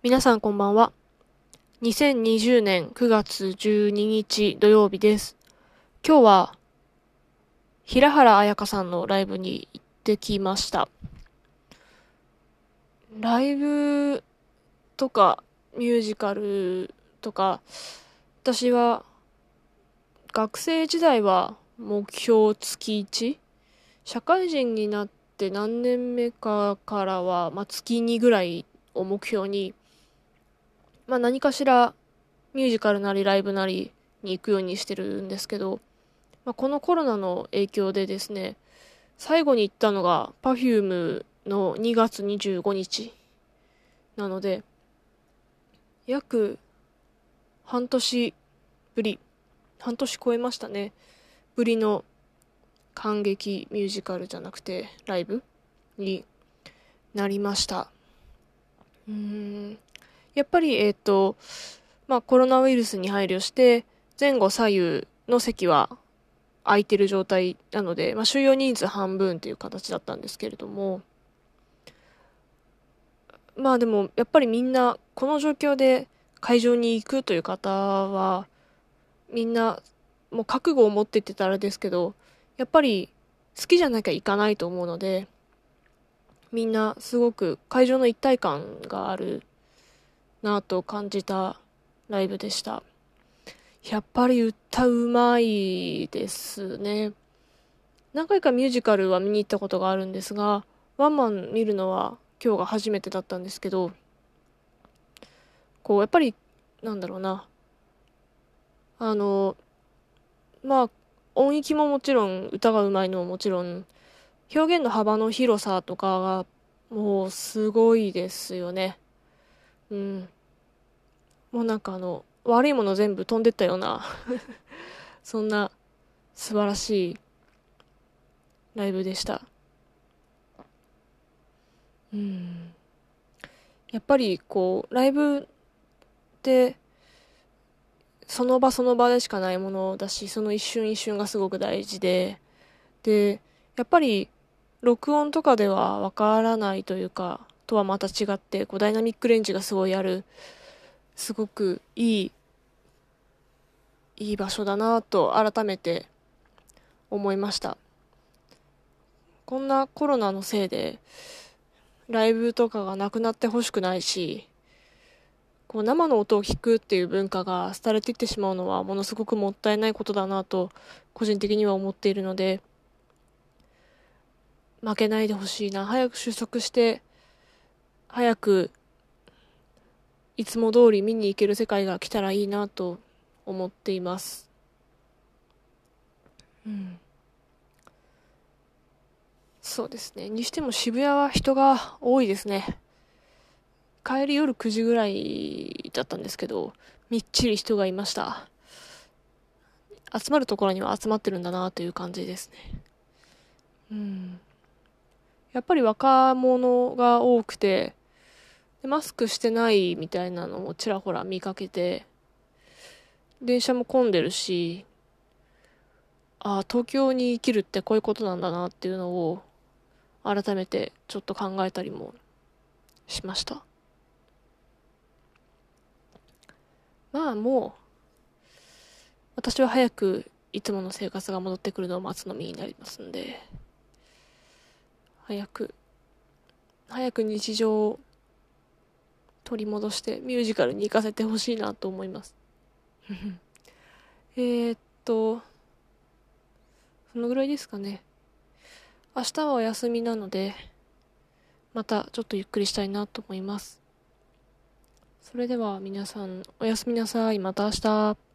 皆さんこんばんは。2020年9月12日土曜日です。今日は、平原綾香さんのライブに行ってきました。ライブとかミュージカルとか、私は学生時代は目標月 1? 社会人になって何年目かからは、まあ、月2ぐらいを目標に、まあ、何かしらミュージカルなりライブなりに行くようにしてるんですけど、まあ、このコロナの影響でですね最後に行ったのが Perfume の2月25日なので約半年ぶり半年超えましたね。ぶりの感激ミュージカルじゃなくてライブになりました。うーん。やっぱりえっ、とまあコロナウイルスに配慮して前後左右の席は空いてる状態なので、まあ、収容人数半分という形だったんですけれどもまあでもやっぱりみんなこの状況で会場に行くという方はみんなもう覚悟を持ってってたらですけどやっぱり好きじゃなきゃいかないと思うのでみんなすごく会場の一体感があるなと感じたライブでした。やっぱり歌うまいですね。何回かミュージカルは見に行ったことがあるんですがワンマン見るのは今日が初めてだったんですけどこうやっぱりなんだろうな。あのまあ音域ももちろん歌がうまいのももちろん表現の幅の広さとかがもうすごいですよね。うん。もうなんかあの悪いもの全部飛んでったような そんな素晴らしいライブでした。うん。やっぱりこうライブってその場その場でしかないものだしその一瞬一瞬がすごく大事で。でやっぱり録音とかではわからないというかとはまた違ってこうダイナミックレンジがすごいあるすごくいいいい場所だなと改めて思いました。こんなコロナのせいでライブとかがなくなってほしくないしこう生の音を聞くっていう文化が廃れていってしまうのはものすごくもったいないことだなと個人的には思っているので負けないでほしいな。早く収束して早くいつも通り見に行ける世界が来たらいいなと思っています。うん。そうですね。にしても渋谷は人が多いですね。帰り夜9時ぐらいだったんですけどみっちり人がいました。集まるところには集まってるんだなという感じですね。うん。やっぱり若者が多くてでマスクしてないみたいなのもちらほら見かけて電車も混んでるしああ東京に生きるってこういうことなんだなっていうのを改めてちょっと考えたりもしました。まあもう私は早くいつもの生活が戻ってくるのを待つのみになりますんで早く早く日常を取り戻してミュージカルに行かせてほしいなと思います。えっとそのぐらいですかね。明日はお休みなのでまたちょっとゆっくりしたいなと思います。それでは皆さんおやすみなさい。また明日。